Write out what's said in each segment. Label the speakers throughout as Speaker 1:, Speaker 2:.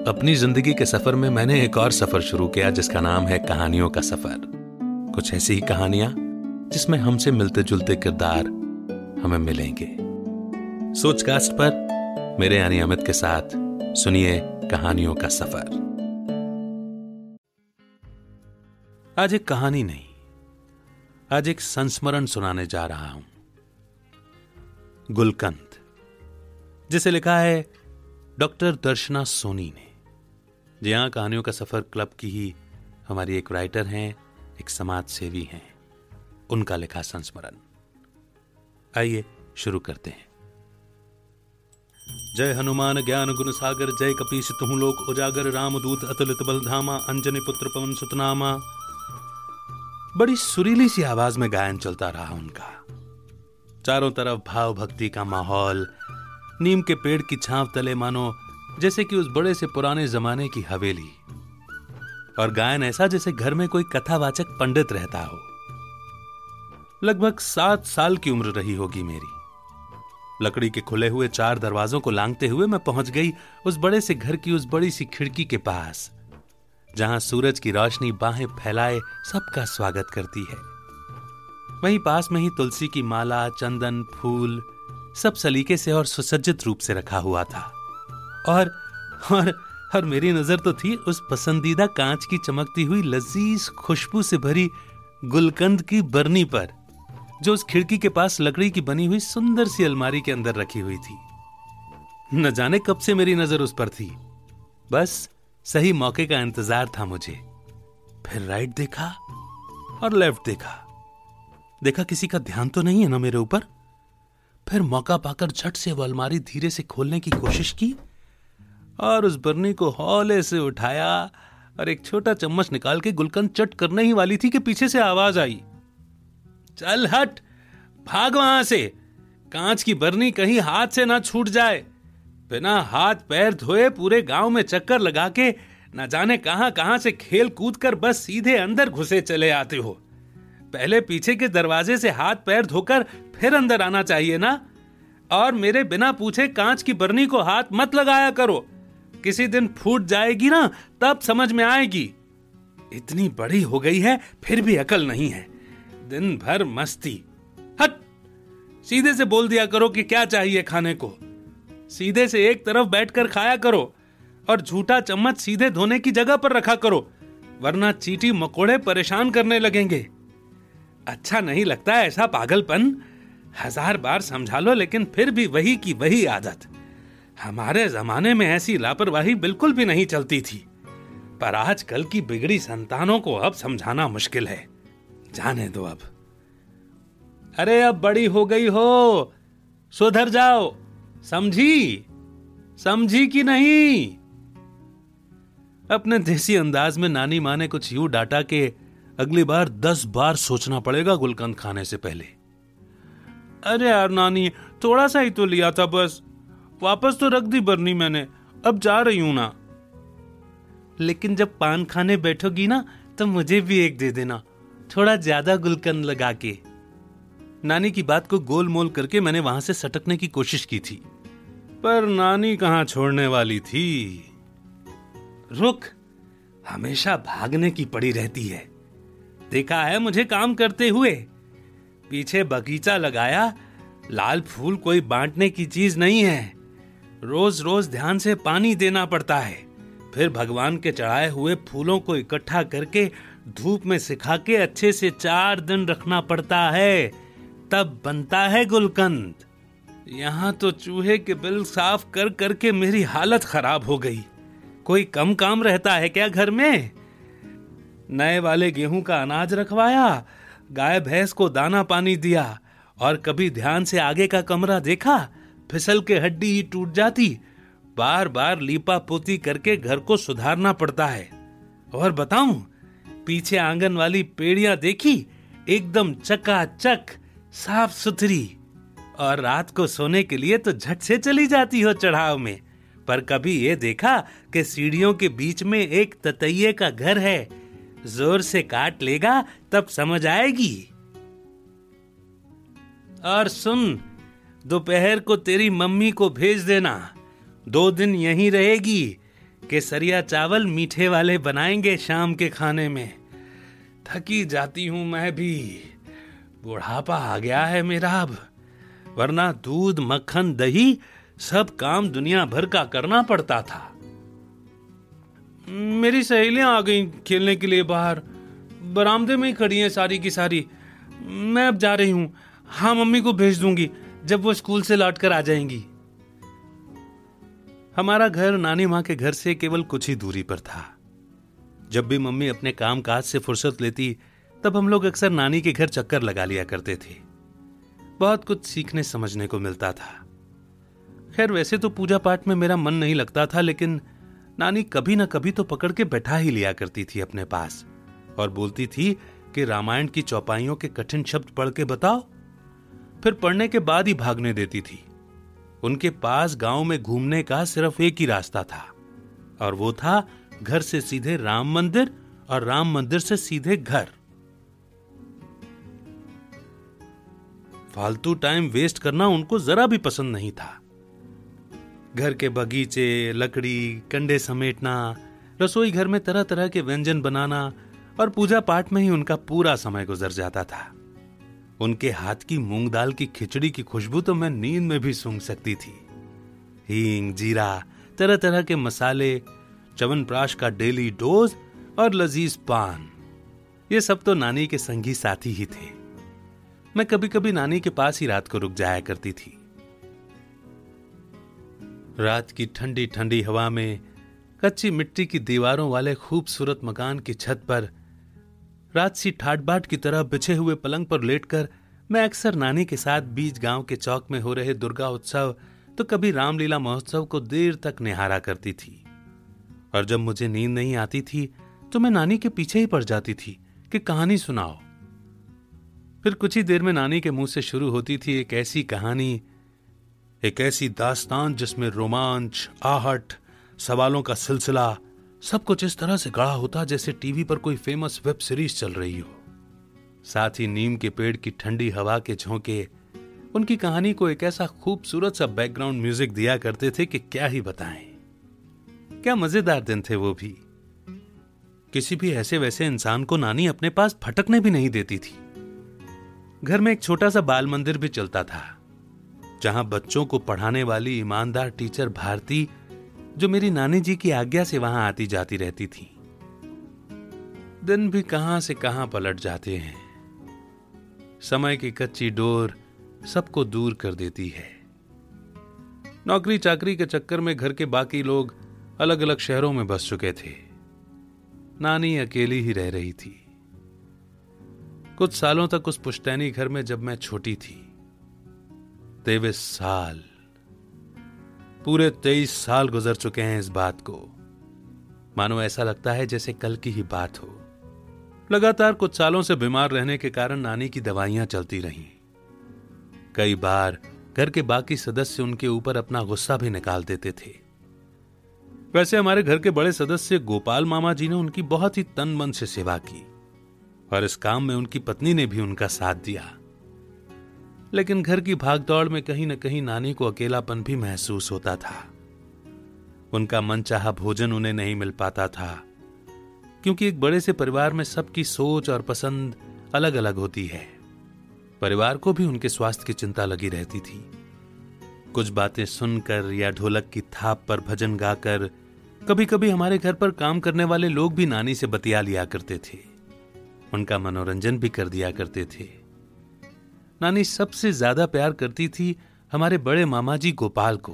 Speaker 1: अपनी ज़िंदगी के सफ़र में मैंने एक और सफ़र शुरू किया, जिसका नाम है कहानियों का सफ़र। कुछ ऐसी ही कहानियाँ, जिसमें हमसे मिलते जुलते किरदार हमें मिलेंगे। सोचकास्ट पर मेरे यानी अमित के साथ सुनिए कहानियों का सफ़र। आज एक कहानी नहीं, आज एक संस्मरण सुनाने जा रहा हूँ। गुलकंद, जिसे लिखा है डॉक्टर दर्शना सोनी ने। जी हाँ कहानियों का सफ़र क्लब की ही हमारी एक राइटर हैं, एक समाज सेवी हैं। उनका लिखा संस्मरण। आइए, शुरू करते हैं। जय हनुमान ज्ञान गुण सागर, जय कपीश तुह लोक उजागर राम दूत अतुलित बलधामा अंजनी पुत्र पवन सुतनामा। बड़ी सुरीली सी आवाज़ में गायन चलता रहा उनका। चारों तरफ़ भाव भक्ति का माहौल, नीम के पेड़ की छांव तले मानो जैसे कि उस बड़े से पुराने जमाने की हवेली। और गायन ऐसा जैसे घर में कोई कथावाचक पंडित रहता हो। लगभग सात साल की उम्र रही होगी मेरी। लकड़ी के खुले हुए चार दरवाजों को लांगते हुए मैं पहुँच गई उस बड़े से घर की उस बड़ी सी खिड़की के पास, जहाँ सूरज की रोशनी बाहें फैलाए सबका स्वागत करती है। वहीं पास में ही तुलसी की माला, चंदन, फूल सब सलीके से और सुसज्जित रूप से रखा हुआ था। और और और मेरी नज़र तो थी उस पसंदीदा कांच की चमकती हुई लजीज खुशबू से भरी गुलकंद की बरनी पर, जो उस खिड़की के पास लकड़ी की बनी हुई सुंदर सी अलमारी के अंदर रखी हुई थी। न जाने कब से मेरी नज़र उस पर थी। बस सही मौके का इंतज़ार था मुझे। फिर राइट देखा और लेफ़्ट देखा। देखा किसी का ध्यान तो नहीं है ना मेरे ऊपर? फिर मौका पाकर झट से वो अलमारी धीरे से खोलने की कोशिश की और उस बर्नी को हौले से उठाया और एक छोटा चम्मच निकाल के गुलकंद चट करने ही वाली थी कि पीछे से आवाज़ आई। चल हट, भाग वहाँ से। कांच की बरनी कहीं हाथ से ना छूट जाए। बिना हाथ पैर धोए पूरे गाँव में चक्कर लगा के न जाने कहाँ कहाँ से खेल कूद कर बस सीधे अंदर घुसे चले आते हो। पहले पीछे के दरवाजे से हाथ पैर धोकर फिर अंदर आना चाहिए ना? और मेरे बिना पूछे कांच की बरनी को हाथ मत लगाया करो। किसी दिन फूट जाएगी ना, तब समझ में आएगी। इतनी बड़ी हो गई है, फिर भी अकल नहीं है। दिन भर मस्ती। हट! सीधे से बोल दिया करो कि क्या चाहिए खाने को। सीधे से एक तरफ़ बैठकर खाया करो, और झूठा चम्मच सीधे धोने की जगह पर रखा करो, वरना चीटी मकोड़े परेशान करने लगेंगे। अच्छा नहीं लगता ऐसा पागलपन। हज़ार बार समझा लो, लेकिन फिर भी वही की वही आदत। हमारे जमाने में ऐसी लापरवाही बिल्कुल भी नहीं चलती थी। पर आजकल की बिगड़ी संतानों को अब समझाना मुश्किल है। जाने दो अब। अरे अब बड़ी हो गई हो। सुधर जाओ। समझी? समझी कि नहीं? अपने देसी अंदाज में नानी माँ ने कुछ यूँ डाटा के अगली बार दस बार सोचना पड़ेगा गुलकंद खाने से पहले। अरे यार नानी, थोड़ा सा ही तो लिया था बस। वापस तो रख दी बरनी मैंने, अब जा रही हूँ ना। लेकिन जब पान खाने बैठोगी ना तो मुझे भी एक दे देना, थोड़ा ज़्यादा गुलकंद लगा के। नानी की बात को गोल मोल करके मैंने वहाँ से सटकने की कोशिश की थी। पर नानी कहाँ छोड़ने वाली थी? रुक, हमेशा भागने की पड़ी रहती है। देखा है मुझे काम करते हुए। पीछे बगीचा लगाया, लाल फूल कोई बांटने की चीज़ नहीं है। रोज रोज ध्यान से पानी देना पड़ता है। फिर भगवान के चढ़ाए हुए फूलों को इकट्ठा करके धूप में सिखा के अच्छे से चार दिन रखना पड़ता है। तब बनता है गुलकंद। यहाँ तो चूहे के बिल साफ़ कर करके मेरी हालत खराब हो गई। कोई कम काम रहता है क्या घर में? नए वाले गेहूँ का अनाज रखवाया, गाय भैंस को दाना पानी दिया, और कभी ध्यान से आगे का कमरा देखा फिसल के हड्डी ही टूट जाती। बार बार लीपा पोती करके घर को सुधारना पड़ता है। और बताऊँ, पीछे आँगन वाली पेड़ियाँ देखी, एकदम चकाचक साफ़ सुथरी और रात को सोने के लिए तो झट से चली जाती हो चढ़ाव में। पर कभी ये देखा कि सीढ़ियों के बीच में एक ततैये का घर है। ज़ोर से काट लेगा, तब समझ आएगी। और सुन दोपहर को तेरी मम्मी को भेज देना। दो दिन यहीं रहेगी केसरिया चावल मीठे वाले बनाएँगे शाम के खाने में। थकी जाती हूँ मैं भी। बुढ़ापा आ गया है मेरा अब। वरना दूध, मक्खन, दही सब काम दुनिया भर का करना पड़ता था। मेरी सहेलियाँ आ गई खेलने के लिए बाहर। बरामदे में ही खड़ी हैं सारी की सारी। मैं अब जा रही हूँ। हाँ मम्मी को भेज दूँगी। जब वो स्कूल से लौट कर आ जाएँगी। हमारा घर नानी माँ के घर से केवल कुछ ही दूरी पर था। जब भी मम्मी अपने काम काज से फुर्सत लेती, तब हम लोग अक्सर नानी के घर चक्कर लगा लिया करते थे। बहुत कुछ सीखने समझने को मिलता था। खैर, वैसे तो पूजा पाठ में मेरा मन नहीं लगता था, लेकिन नानी कभी ना कभी तो पकड़ के बैठा ही लिया करती थी अपने पास और बोलती थी कि रामायण की चौपाइयों के कठिन शब्द पढ़ के बताओ। फिर पढ़ने के बाद ही भागने देती थी। उनके पास गाँव में घूमने का सिर्फ़ एक ही रास्ता था, और वो था घर से सीधे राम मंदिर और राम मंदिर से सीधे घर। फालतू टाइम वेस्ट करना उनको जरा भी पसंद नहीं था। घर के बगीचे, लकड़ी, कंडे समेटना, रसोई घर में तरह तरह के व्यंजन बनाना और पूजा पाठ में ही उनका पूरा समय गुजर जाता था। उनके हाथ की मूंग दाल की खिचड़ी की खुशबू तो मैं नींद में भी सूंघ सकती थी। हींग, जीरा तरह तरह के मसाले, च्यवनप्राश का डेली डोज और लजीज पान, ये सब तो नानी के संगी साथी ही थे। मैं कभी कभी नानी के पास ही रात को रुक जाया करती थी। रात की ठंडी ठंडी हवा में कच्ची मिट्टी की दीवारों वाले खूबसूरत मकान की छत पर रात सी ठाट बाट की तरह बिछे हुए पलंग पर लेटकर मैं अक्सर नानी के साथ बीच गाँव के चौक में हो रहे दुर्गा उत्सव तो कभी रामलीला महोत्सव को देर तक निहारा करती थी। और जब मुझे नींद नहीं आती थी तो मैं नानी के पीछे ही पड़ जाती थी कि कहानी सुनाओ। फिर कुछ ही देर में नानी के मुँह से शुरू होती थी एक ऐसी कहानी, एक ऐसी दास्तान जिसमें रोमांच, आहट, सवालों का सिलसिला सब कुछ इस तरह से गढ़ा होता जैसे टीवी पर कोई फ़ेमस वेब सीरीज़ चल रही हो। साथ ही नीम के पेड़ की ठंडी हवा के झोंके, उनकी कहानी को एक ऐसा खूबसूरत सा बैकग्राउंड म्यूज़िक दिया करते थे कि क्या ही बताएँ। क्या मज़ेदार दिन थे वो भी। किसी भी ऐसे वैसे इंसान को नानी अपने पास फटकने भी नहीं देती थी। घर में एक छोटा सा बाल मंदिर भी चलता था, जहाँ बच्चों को पढ़ाने वाली ईमानदार टीचर भारती जो मेरी नानी जी की आज्ञा से वहाँ आती जाती रहती थी। दिन भी कहाँ से कहाँ पलट जाते हैं। समय की कच्ची डोर सबको दूर कर देती है। नौकरी चाकरी के चक्कर में घर के बाकी लोग अलग अलग शहरों में बस चुके थे। नानी अकेली ही रह रही थी। कुछ सालों तक उस पुश्तैनी घर में जब मैं छोटी थी तेईस साल पूरे तेईस साल गुजर चुके हैं इस बात को। मानो ऐसा लगता है जैसे कल की ही बात हो। लगातार कुछ सालों से बीमार रहने के कारण नानी की दवाइयाँ चलती रहीं। कई बार घर के बाकी सदस्य उनके ऊपर अपना गुस्सा भी निकाल देते थे। वैसे हमारे घर के बड़े सदस्य गोपाल मामा जी ने उनकी बहुत ही तन मन से सेवा की। और इस काम में उनकी पत्नी ने भी उनका साथ दिया। लेकिन घर की भागदौड़ में कहीं न कहीं नानी को अकेलापन भी महसूस होता था। उनका मन चाह भोजन उन्हें नहीं मिल पाता था, क्योंकि एक बड़े से परिवार में सबकी सोच और पसंद अलग अलग होती है। परिवार को भी उनके स्वास्थ्य की चिंता लगी रहती थी। कुछ बातें सुनकर या ढोलक की थाप पर भजन गाकर कभी कभी हमारे घर पर काम करने वाले लोग भी नानी से बतिया लिया करते थे। उनका मनोरंजन भी कर दिया करते थे। नानी सबसे ज़्यादा प्यार करती थी हमारे बड़े मामा जी गोपाल को।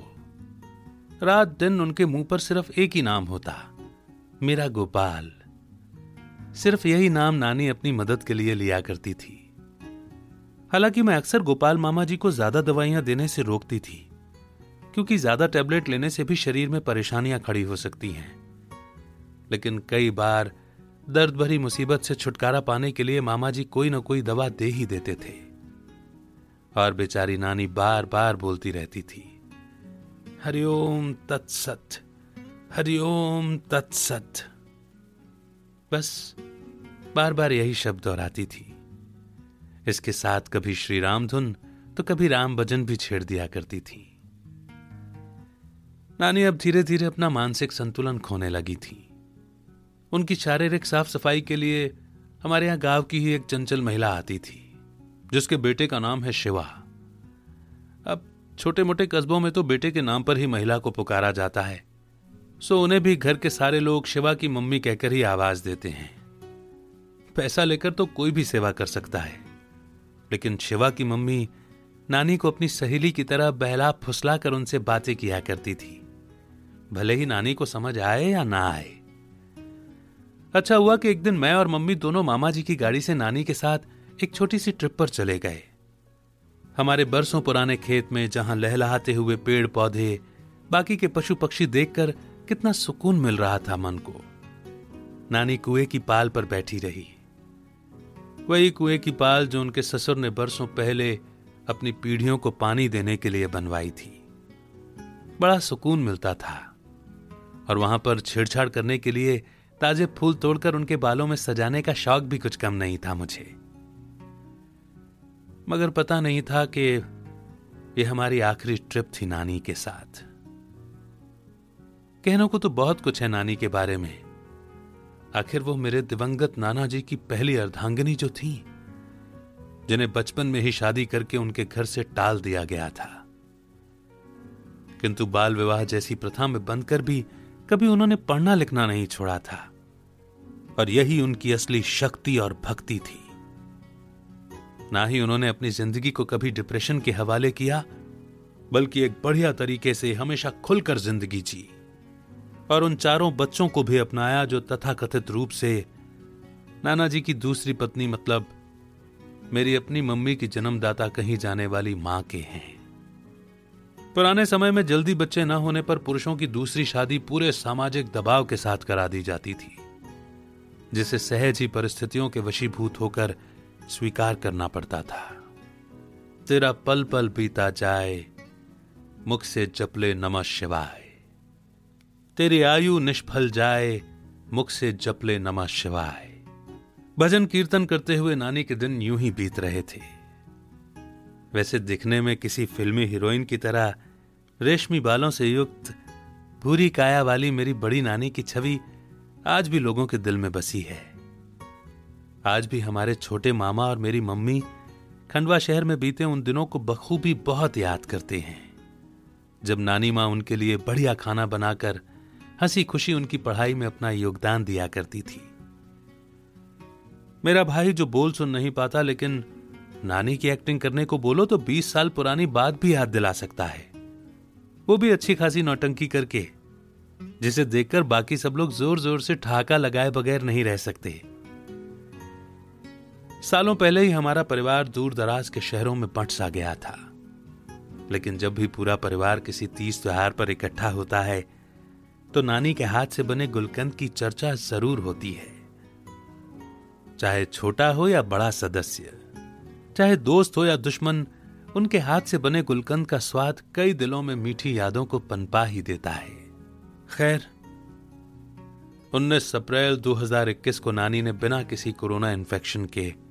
Speaker 1: रात दिन उनके मुँह पर सिर्फ़ एक ही नाम होता, मेरा गोपाल। सिर्फ़ यही नाम नानी अपनी मदद के लिए लिया करती थी। हालाँकि मैं अक्सर गोपाल मामा जी को ज़्यादा दवाइयाँ देने से रोकती थी, क्योंकि ज़्यादा टैबलेट लेने से भी शरीर में परेशानियाँ खड़ी हो सकती हैं। लेकिन कई बार दर्द भरी मुसीबत से छुटकारा पाने के लिए मामा जी कोई ना कोई दवा दे ही देते थे। और बेचारी नानी बार बार बोलती रहती थी, हरिओम तत्सत हरिओम तत्सत। बस बार बार यही शब्द दोहराती थी। इसके साथ कभी श्री राम धुन तो कभी राम भजन भी छेड़ दिया करती थी। नानी अब धीरे धीरे अपना मानसिक संतुलन खोने लगी थी। उनकी शारीरिक साफ़ सफ़ाई के लिए हमारे यहाँ गाँव की ही एक चंचल महिला आती थी। जिसके बेटे का नाम है शिवा। अब छोटे मोटे कस्बों में तो बेटे के नाम पर ही महिला को पुकारा जाता है। सो उन्हें भी घर के सारे लोग शिवा की मम्मी कहकर ही आवाज़ देते हैं। पैसा लेकर तो कोई भी सेवा कर सकता है। लेकिन शिवा की मम्मी नानी को अपनी सहेली की तरह बहला फुसला कर उनसे बातें किया करती थी। भले ही नानी को समझ आए या ना आए। अच्छा हुआ कि एक दिन मैं और मम्मी दोनों मामा जी की गाड़ी से नानी के साथ एक छोटी सी ट्रिप पर चले गए। हमारे बरसों पुराने खेत में जहाँ लहलहाते हुए पेड़ पौधे बाकी के पशु पक्षी देखकर कितना सुकून मिल रहा था मन को। नानी कुएँ की पाल पर बैठी रही। वही कुएँ की पाल जो उनके ससुर ने बरसों पहले अपनी पीढ़ियों को पानी देने के लिए बनवाई थी। बड़ा सुकून मिलता था। और वहाँ पर छेड़छाड़ करने के लिए ताजे फूल तोड़कर उनके बालों में सजाने का शौक भी कुछ कम नहीं था मुझे। मगर पता नहीं था कि यह हमारी आखिरी ट्रिप थी नानी के साथ। कहने को तो बहुत कुछ है नानी के बारे में। आखिर वो मेरे दिवंगत नाना जी की पहली अर्धांगिनी जो थी, जिन्हें बचपन में ही शादी करके उनके घर से टाल दिया गया था। किंतु बाल विवाह जैसी प्रथा में बंद कर भी कभी उन्होंने पढ़ना लिखना नहीं छोड़ा था, और यही उनकी असली शक्ति और भक्ति थी। ना ही उन्होंने अपनी ज़िंदगी को कभी डिप्रेशन के हवाले किया, बल्कि एक बढ़िया तरीके से हमेशा खुलकर ज़िंदगी जी। और उन चारों बच्चों को भी अपनाया जो तथाकथित रूप से, नाना जी की दूसरी पत्नी मतलब मेरी अपनी मम्मी की जन्मदाता कहीं जाने वाली माँ के हैं। पुराने समय में जल्दी बच्चे न होने पर पुरुषों की दूसरी शादी पूरे सामाजिक दबाव के साथ करा दी जाती थी जिसे सहज ही परिस्थितियों के वशीभूत होकर स्वीकार करना पड़ता था। तेरा पल पल बीता जाए, मुख से जपले नमः शिवाय। तेरी आयु निष्फल जाए, मुख से जपले नमः शिवाय। भजन कीर्तन करते हुए नानी के दिन यूँ ही बीत रहे थे। वैसे दिखने में किसी फिल्मी हीरोइन की तरह रेशमी बालों से युक्त, भूरी काया वाली मेरी बड़ी नानी की छवि आज भी लोगों के दिल में बसी है। आज भी हमारे छोटे मामा और मेरी मम्मी खंडवा शहर में बीते उन दिनों को बखूबी बहुत याद करते हैं। जब नानी माँ उनके लिए बढ़िया खाना बनाकर हँसी खुशी उनकी पढ़ाई में अपना योगदान दिया करती थी। मेरा भाई जो बोल सुन नहीं पाता लेकिन नानी की एक्टिंग करने को बोलो तो 20 साल पुरानी बात भी याद दिला सकता है। वो भी अच्छी खासी नौटंकी करके, जिसे देखकर बाकी सब लोग ज़ोर ज़ोर से ठहाका लगाए बगैर नहीं रह सकते। सालों पहले ही हमारा परिवार दूर दराज के शहरों में बंट सा गया था। लेकिन जब भी पूरा परिवार किसी तीज त्योहार पर इकट्ठा होता है तो नानी के हाथ से बने गुलकंद की चर्चा ज़रूर होती है। चाहे छोटा हो या बड़ा सदस्य, चाहे दोस्त हो या दुश्मन, उनके हाथ से बने गुलकंद का स्वाद कई दिलों में मीठी यादों को पनपा ही देता है। खैर 19 अप्रैल 2021 को नानी ने बिना किसी कोरोना इन्फेक्शन के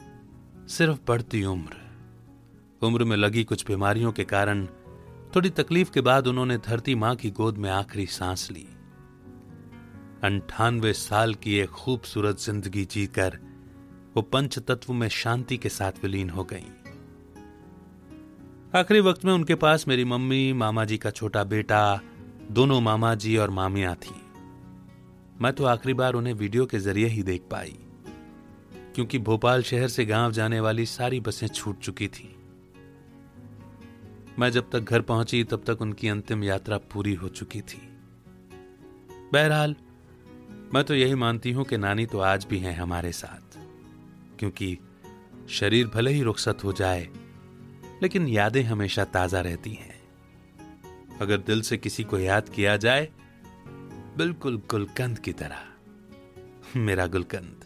Speaker 1: सिर्फ़ बढ़ती उम्र। उम्र में लगी कुछ बीमारियों के कारण थोड़ी तकलीफ़ के बाद उन्होंने धरती माँ की गोद में आखिरी सांस ली। अंठानवे साल की एक खूबसूरत ज़िंदगी जीकर वो पंच तत्व में शांति के साथ विलीन हो गई। आखिरी वक्त में उनके पास मेरी मम्मी मामा जी का छोटा बेटा, दोनों मामा जी और मामिया थी। मैं तो आखिरी बार उन्हें वीडियो के ज़रिए ही देख पाई। क्योंकि भोपाल शहर से गाँव जाने वाली सारी बसें छूट चुकी थी। मैं जब तक घर पहुँची, तब तक उनकी अंतिम यात्रा पूरी हो चुकी थी। बहरहाल, मैं तो यही मानती हूँ कि नानी तो आज भी हैं हमारे साथ, क्योंकि शरीर भले ही रुखसत हो जाए, लेकिन यादें हमेशा ताज़ा रहती हैं। अगर दिल से किसी को याद किया जाए, बिल्कुल गुलकंद की तरह, मेरा गुलकंद।